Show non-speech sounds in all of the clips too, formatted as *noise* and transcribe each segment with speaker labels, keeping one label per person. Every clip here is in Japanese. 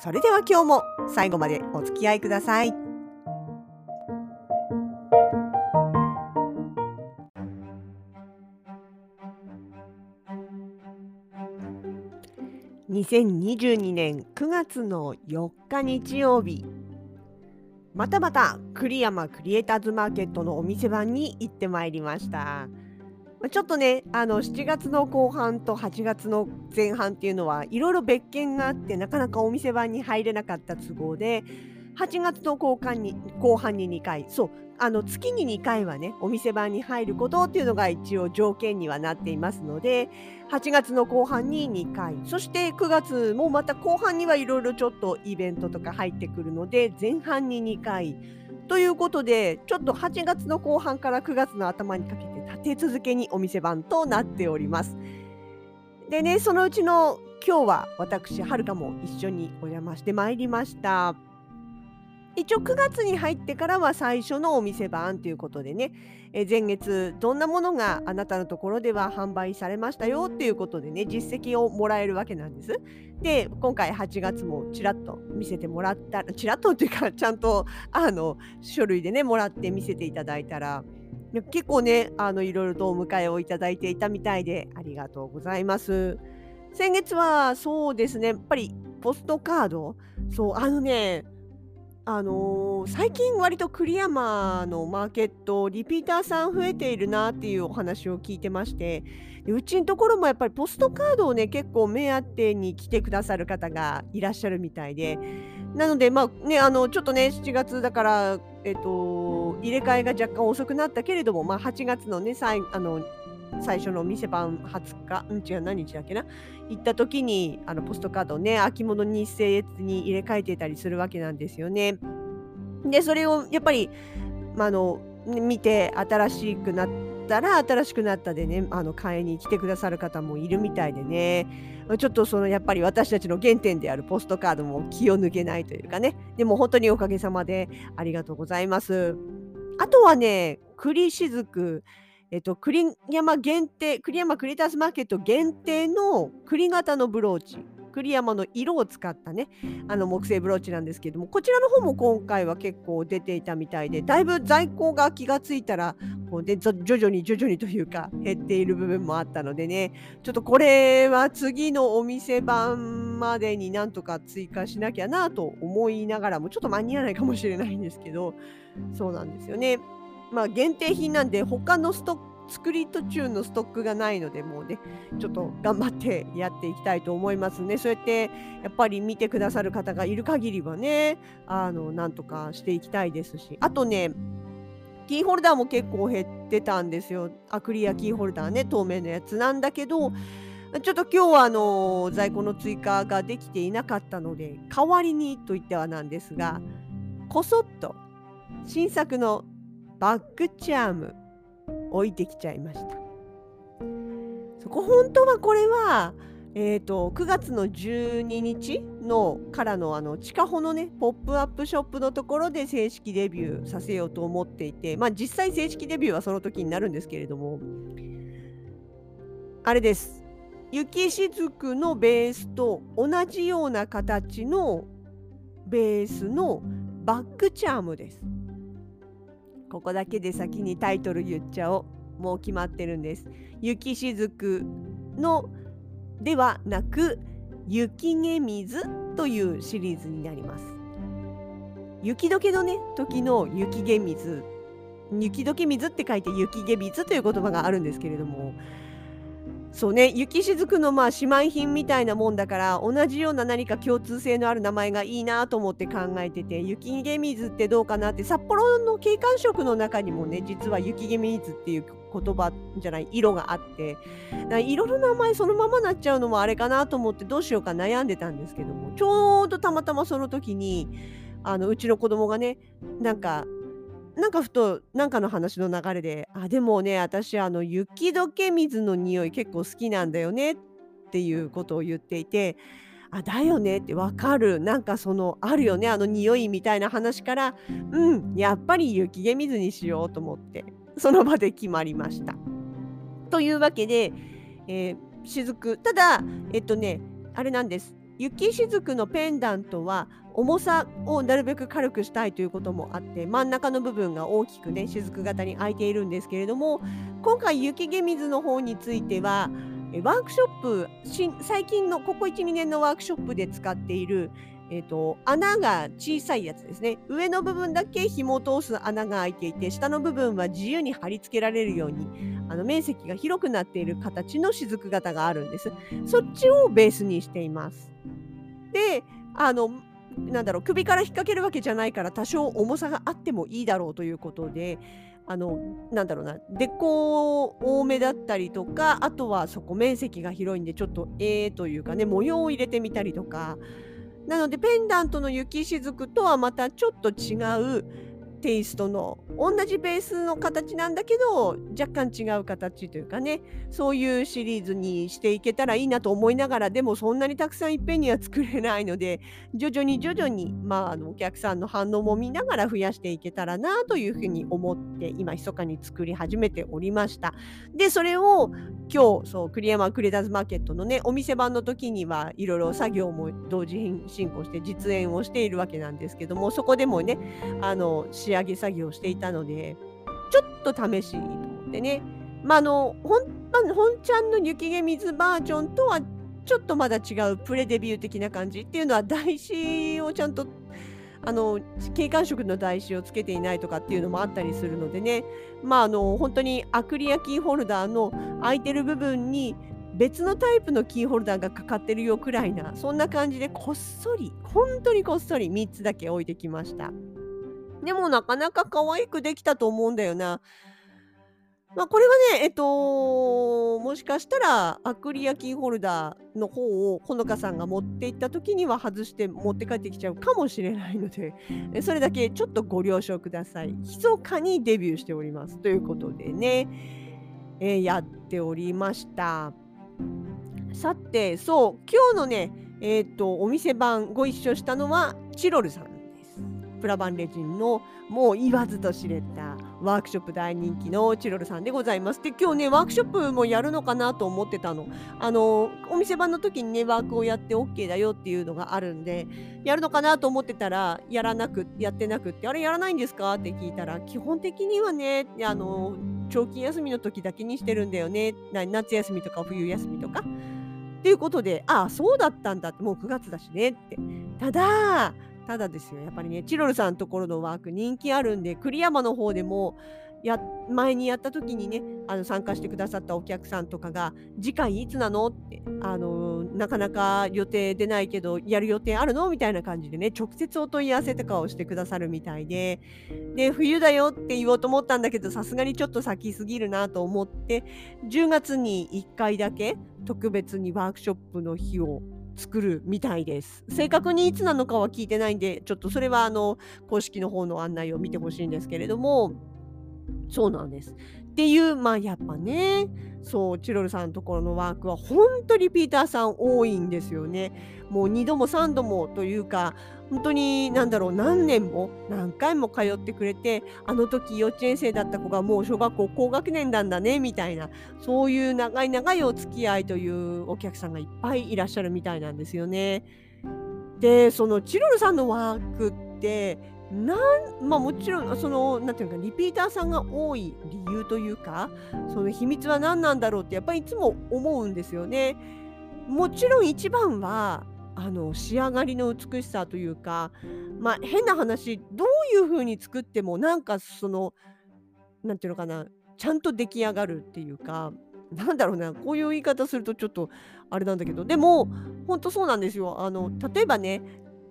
Speaker 1: それでは今日も最後までお付き合いください。2022年9月の4日日曜日またまた栗山クリエイターズマーケットのお店番に行ってまいりました。ちょっとねあの7月の後半と8月の前半っていうのはいろいろ別件があってなかなかお店番に入れなかった都合で8月の後半に後半に2回そうあの月に2回はねお店番に入ることっていうのが一応条件にはなっていますので8月の後半に2回そして9月もまた後半にはいろいろちょっとイベントとか入ってくるので前半に2回ということでちょっと8月の後半から9月の頭にかけて立て続けにお店番となっております。でねそのうちの今日は私はるかも一緒にお邪魔してまいりました。一応9月に入ってからは最初のお店番ということでね、え前月どんなものがあなたのところでは販売されましたよっていうことでね実績をもらえるわけなんです。で今回8月もちらっと見せてもらったちらっとっていうかちゃんとあの書類でねもらって見せていただいたら結構ねあのいろいろとお迎えをいただいていたみたいでありがとうございます。先月はそうですねやっぱりポストカード？そうあのねあのー、最近割と栗山のマーケットリピーターさん増えているなっていうお話を聞いてましてでうちのところもやっぱりポストカードをね結構目当てに来てくださる方がいらっしゃるみたいでなのでまあねあのちょっとね7月だからえっと入れ替えが若干遅くなったけれどもまあ8月のね最あの最初の店番20日、うん、違う、何日だっけな、行った時に、あのポストカードをね、秋物に一列に入れ替えてたりするわけなんですよね。で、それをやっぱり、まあ、あの、見て新しくなったら新しくなったでねあの買いに来てくださる方もいるみたいでね。ちょっとそのやっぱり私たちの原点であるポストカードも気を抜けないというかね。でも本当におかげさまでありがとうございます。あとはね栗しずくえっと、栗山限定、栗山クリエイターズマーケット限定の栗型のブローチ、栗山の色を使ったね、あの木製ブローチなんですけども、こちらの方も今回は結構出ていたみたいで、だいぶ在庫が気がついたら、こうで徐々に徐々にというか減っている部分もあったのでね、ちょっとこれは次のお店版までになんとか追加しなきゃなと思いながらも、ちょっと間に合わないかもしれないんですけど、そうなんですよね。まあ、限定品なんで他のストック作り途中のストックがないのでもうねちょっと頑張ってやっていきたいと思いますね。そうやってやっぱり見てくださる方がいる限りはねあのなんとかしていきたいですし。あとねキーホルダーも結構減ってたんですよ。アクリアキーホルダーね透明のやつなんだけどちょっと今日はあの在庫の追加ができていなかったので代わりにといってはなんですがこそっと新作のバッグチャーム。置いてきちゃいました。そこ本当はこれはえーと、9月の12日のからのあの地下穂のねポップアップショップのところで正式デビューさせようと思っていてまあ実際正式デビューはその時になるんですけれども。あれです。雪しずくのベースと同じような形のベースのバックチャームです。ここだけで先にタイトル言っちゃおう。もう決まってるんです。雪しずくのではなく雪毛水というシリーズになります。雪解けのね時の雪毛水。雪解け水って書いて雪毛水という言葉があるんですけれどもそうね雪しずくのまあ姉妹品みたいなもんだから同じような何か共通性のある名前がいいなと思って考えてて雪解水ってどうかなって札幌の景観色の中にもね実は雪解水っていう言葉じゃない色があって色の名前そのままなっちゃうのもあれかなと思ってどうしようか悩んでたんですけどもちょうどたまたまその時にあのうちの子供がねなんかなんかふとなんかの話の流れで「あでもね私あの雪解け水の匂い結構好きなんだよね」っていうことを言っていて「あだよね」ってわかる。なんかそのあるよねあの匂いみたいな話からうんやっぱり雪解け水にしようと思ってその場で決まりました。というわけで、えー、雫ただえっとねあれなんです雪しずくのペンダントは重さをなるべく軽くしたいということもあって真ん中の部分が大きくね雫型に開いているんですけれども今回雪解水の方についてはワークショップ最近のここ12年のワークショップで使っているえーと、穴が小さいやつですね。上の部分だけ紐を通す穴が開いていて下の部分は自由に貼り付けられるようにあの面積が広くなっている形の雫型があるんです。そっちをベースにしています。であのなんだろう首から引っ掛けるわけじゃないから多少重さがあってもいいだろうということであのなんだろうなデコ多めだったりとかあとはそこ面積が広いんでちょっとええ、というかね模様を入れてみたりとか。なのでペンダントの雪しずくとはまたちょっと違うテイストの同じベースの形なんだけど若干違う形というかねそういうシリーズにしていけたらいいなと思いながらでもそんなにたくさんいっぺんには作れないので徐々に徐々に、まあ、あのお客さんの反応も見ながら増やしていけたらなというふうに思って今密かに作り始めておりました。でそれを今日そう栗山クレダーズマーケットのねお店番の時にはいろいろ作業も同時進行して実演をしているわけなんですけどもそこでもねあの仕上げ作業をしていたのでちょっと試しにと思ってねまあの本本ちゃんの雪毛水バージョンとはちょっとまだ違うプレデビュー的な感じっていうのは台紙をちゃんとあの景観色の台紙をつけていないとかっていうのもあったりするのでねまああの本当にアクリアキーホルダーの空いてる部分に別のタイプのキーホルダーがかかってるよくらいなそんな感じでこっそり本当にこっそり3つだけ置いてきました。でもなかなか可愛くできたと思うんだよな。まあ、これはね、えっと、もしかしたらアクリアキーホルダーの方をほのかさんが持っていった時には外して持って帰ってきちゃうかもしれないので、*laughs* それだけちょっとご了承ください。密かにデビューしております。ということでね、えー、やっておりました。さて、そう、今日のね、えっ、と、お店番ご一緒したのはチロルさん。プラバンレジンのもう言わずと知れたワークショップ大人気のチロルさんでございます。で今日ねワークショップもやるのかなと思ってたの。あのお店番の時にねワークをやって OK だよっていうのがあるんでやるのかなと思ってたらやらなくやってなくってあれやらないんですかって聞いたら基本的にはねあの長期休みの時だけにしてるんだよね夏休みとか冬休みとか。っていうことで、ああ、そうだったんだって、もう9月だしねって。ただ、ただですよ、やっぱりね、チロルさんのところのワーク人気あるんで、栗山の方でも、や前にやった時にねあの参加してくださったお客さんとかが「次回いつなの?」ってあのなかなか予定出ないけどやる予定あるの？みたいな感じでね直接お問い合わせとかをしてくださるみたいでで冬だよって言おうと思ったんだけどさすがにちょっと先すぎるなと思って10月に1回だけ特別にワークショップの日を作るみたいです。正確にいつなのかは聞いてないんで、ちょっとそれはあの公式の方の案内を見てほしいんですけれども、そうなんです。っていう、まあやっぱね、そう、チロルさんのところのワークは本当リピーターさん多いんですよね。もう2度も3度もというか、本当に何だろう、何年も何回も通ってくれて、あの時幼稚園生だった子がもう小学校高学年なんだね、みたいな、そういう長い長いお付き合いというお客さんがいっぱいいらっしゃるみたいなんですよね。で、そのチロルさんのワークって、なんまあもちろんそのなんていうかリピーターさんが多い理由というかその秘密は何なんだろうってやっぱりいつも思うんですよね。もちろん一番はあの仕上がりの美しさというかまあ変な話どういう風に作ってもなんかそのなんていうのかなちゃんと出来上がるっていうかなんだろうなこういう言い方するとちょっとあれなんだけどでも本当そうなんですよ。あの例えばね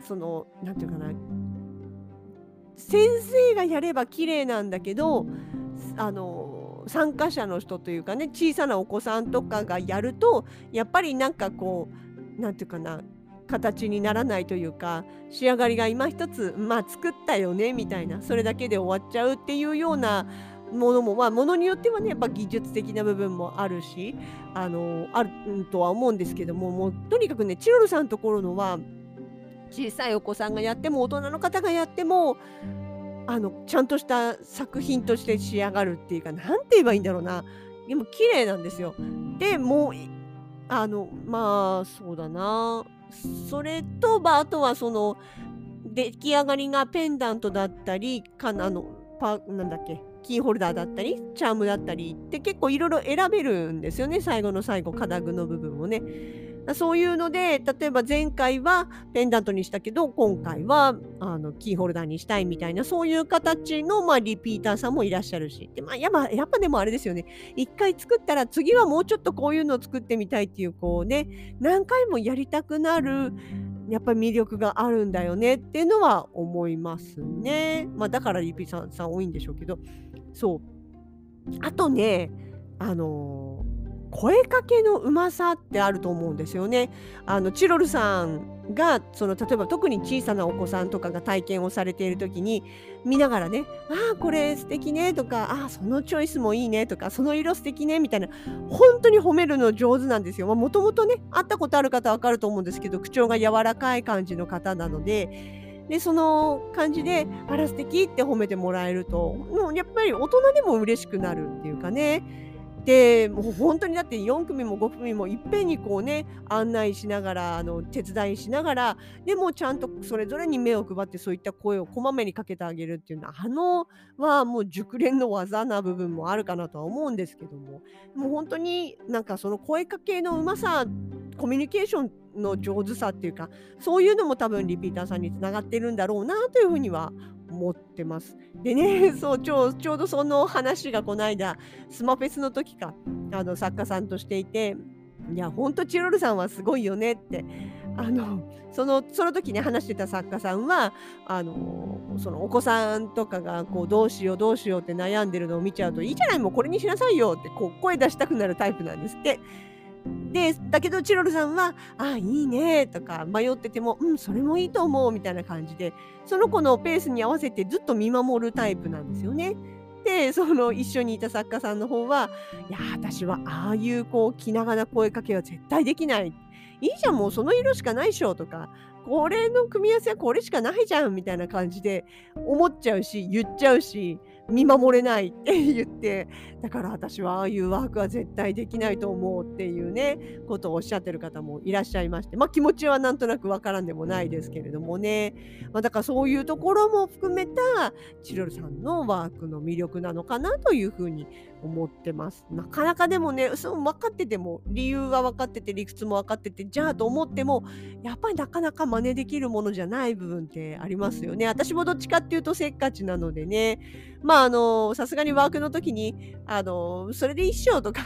Speaker 1: そのなんていうかな先生がやれば綺麗なんだけどあの参加者の人というかね小さなお子さんとかがやるとやっぱりなんかこう何て言うかな形にならないというか仕上がりが今一つまあ作ったよねみたいなそれだけで終わっちゃうっていうようなものもまあものによってはねやっぱ技術的な部分もあるしあのあるとは思うんですけどももうとにかくねチロルさんのところのは小さいお子さんがやっても大人の方がやってもあのちゃんとした作品として仕上がるっていうか何て言えばいいんだろうなでも綺麗なんですよ。でもうあのまあそうだなそれと、まあ、あとはその出来上がりがペンダントだったりかあのパなんだっけキーホルダーだったりチャームだったりって結構いろいろ選べるんですよね最後の最後金具の部分をね。そういうので例えば前回はペンダントにしたけど今回はあのキーホルダーにしたいみたいなそういう形の、まあ、リピーターさんもいらっしゃるし。で、まあ、やっぱやっぱでもあれですよね。一回作ったら次はもうちょっとこういうのを作ってみたいっていうこうね何回もやりたくなるやっぱり魅力があるんだよねっていうのは思いますね。まあ、だからリピーターさん多いんでしょうけど。そう。あとねあの声かけのうまさってあると思うんですよね。あのチロルさんがその例えば特に小さなお子さんとかが体験をされている時に見ながらね「ああこれ素敵ね」とか「ああそのチョイスもいいね」とか「その色素敵ね」みたいな本当に褒めるの上手なんですよ。もともとね会ったことある方は分かると思うんですけど口調が柔らかい感じの方なので。でその感じで「あら素敵って褒めてもらえるともうやっぱり大人でも嬉しくなるっていうかねでもう本当にだって4組も5組もいっぺんにこうね案内しながらあの手伝いしながらでもちゃんとそれぞれに目を配ってそういった声をこまめにかけてあげるっていうのはあのはもう熟練の技な部分もあるかなとは思うんですけどももう本当になんかその声かけのうまさコミュニケーションの上手さっていうかそういうのも多分リピーターさんにつながってるんだろうなというふうには思ってます。でね、*laughs* そうちょちょうどその話がこの間スマフェスの時かあの作家さんとしていていやほんとチロルさんはすごいよねってあのそのその時に話してた作家さんはあのそのお子さんとかがこうどうしようどうしようって悩んでるのを見ちゃうといいじゃないもうこれにしなさいよってこう声出したくなるタイプなんですって。で、だけどチロルさんは、あ、いいねとか迷ってても、うん、それもいいと思うみたいな感じで、その子のペースに合わせてずっと見守るタイプなんですよね。で、その一緒にいた作家さんの方は、いや、私はああいうこう気長な声かけは絶対できない。いいじゃん、もうその色しかないでしょとか、これの組み合わせはこれしかないじゃんみたいな感じで思っちゃうし、言っちゃうし、見守れないって言ってだから私はああいうワークは絶対できないと思うっていうねことをおっしゃってる方もいらっしゃいましてまあ気持ちはなんとなくわからんでもないですけれどもね、まあ、だからそういうところも含めたチロルさんのワークの魅力なのかなというふうに思ってます。なかなかでもね、そう分かってても、理由が分かってて、理屈も分かってて、じゃあと思っても、やっぱりなかなか真似できるものじゃない部分ってありますよね。私もどっちかっていうとせっかちなのでね、まあ、あの、さすがにワークの時に、あの、それで一緒とか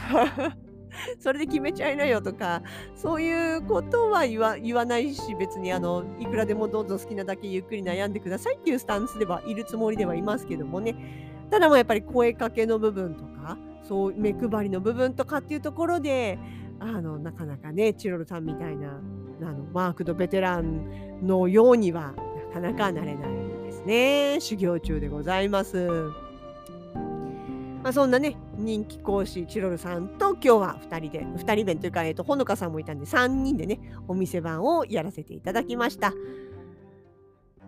Speaker 1: *laughs* それで決めちゃいなよとか、そういうことは言わ言わないし、別にあのいくらでもどうぞ好きなだけゆっくり悩んでくださいっていうスタンスではいるつもりではいますけどもね。ただもやっぱり声かけの部分とかそう目配りの部分とかっていうところであのなかなかねチロルさんみたいなあのマークドベテランのようにはなかなかなれないですね修行中でございます。まあ、そんなね人気講師チロルさんと今日は2人で2人弁というか、えー、とほのかさんもいたんで3人でねお店番をやらせていただきました。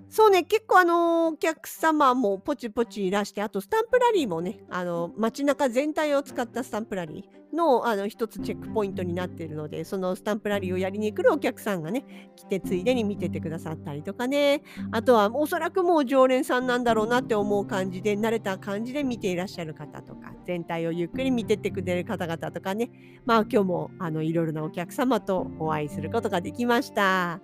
Speaker 1: そうね、結構あのお客様もポチポチいらして、あとスタンプラリーもね、あの街中全体を使ったスタンプラリーのあの一つチェックポイントになっているので、そのスタンプラリーをやりに来るお客さんがね、来てついでに見ててくださったりとかね、あとはおそらくもう常連さんなんだろうなって思う感じで、慣れた感じで見ていらっしゃる方とか、全体をゆっくり見てってくれる方々とかね、まあ今日もあのいろいろなお客様とお会いすることができました。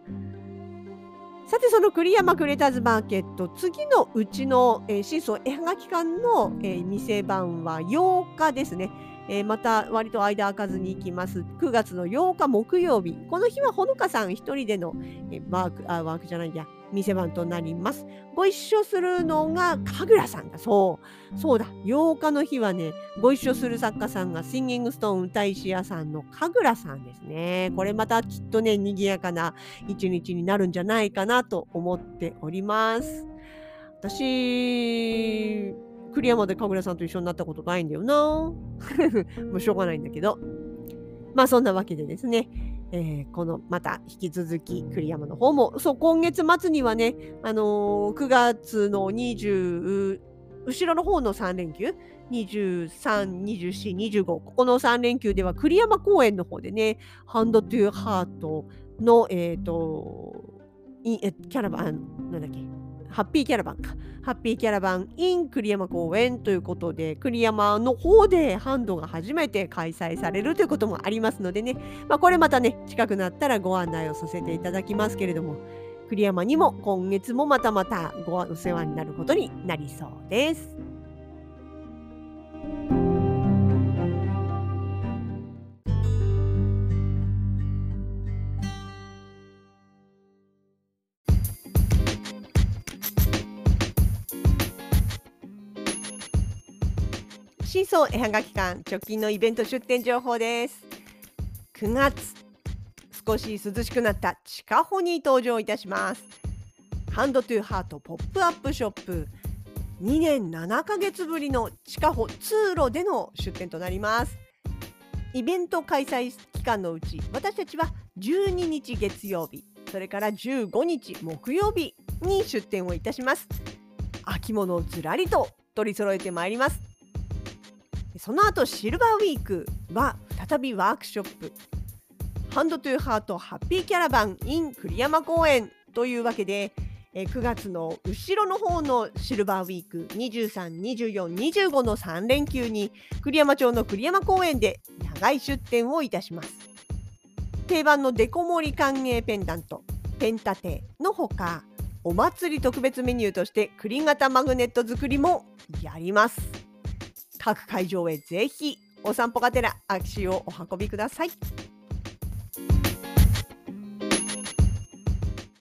Speaker 1: さてその栗山クレターズマーケット次のうちの、えー、新装絵はがき館の、えー、店番は8日ですね。えー、また割と間空かずに行きます。9月の8日木曜日。この日はほのかさん1人での、えー、ワークあワークじゃないや。店番となります。ご一緒するのが神楽さんだそう。そうだ。8日の日はねご一緒する作家さんがシンギングストーン歌い師屋さんの神楽さんですね。これまたきっとね賑やかな一日になるんじゃないかなと思っております。私栗山で神楽さんと一緒になったことないんだよな。*laughs* もうしょうがないんだけど。まあそんなわけでですね。えー、このまた引き続き栗山の方もそう今月末にはね、あのー、9月の20後ろの方の3連休23、24、25ここの3連休では栗山公園の方でねハンドトゥーハートのえ、ー、とキャラバンなんだっけ？ハッピーキャラバンか。ハッピーキャラバン in 栗山公園ということで、栗山の方でハンドが初めて開催されるということもありますのでね、まあ、これまたね、近くなったらご案内をさせていただきますけれども、栗山にも今月もまたまたごお世話になることになりそうです。新装絵はがき館直近のイベント出店情報です。9月少し涼しくなったチカホに登場いたします。ハンドトゥーハートポップアップショップ。2年7ヶ月ぶりのチカホ通路での出店となります。イベント開催期間のうち私たちは12日月曜日それから15日木曜日に出店をいたします。秋物をずらりと取り揃えてまいります。その後シルバーウィークは再びワークショップ。ハンドトゥーハートハッピーキャラバン in 栗山公園というわけで9月の後ろの方のシルバーウィーク23、24、25の3連休に栗山町の栗山公園で長い出店をいたします。定番のデコ盛り歓迎ペンダントペンタテのほかお祭り特別メニューとして栗型マグネット作りもやります。各会場へぜひお散歩がてら足をお運びください。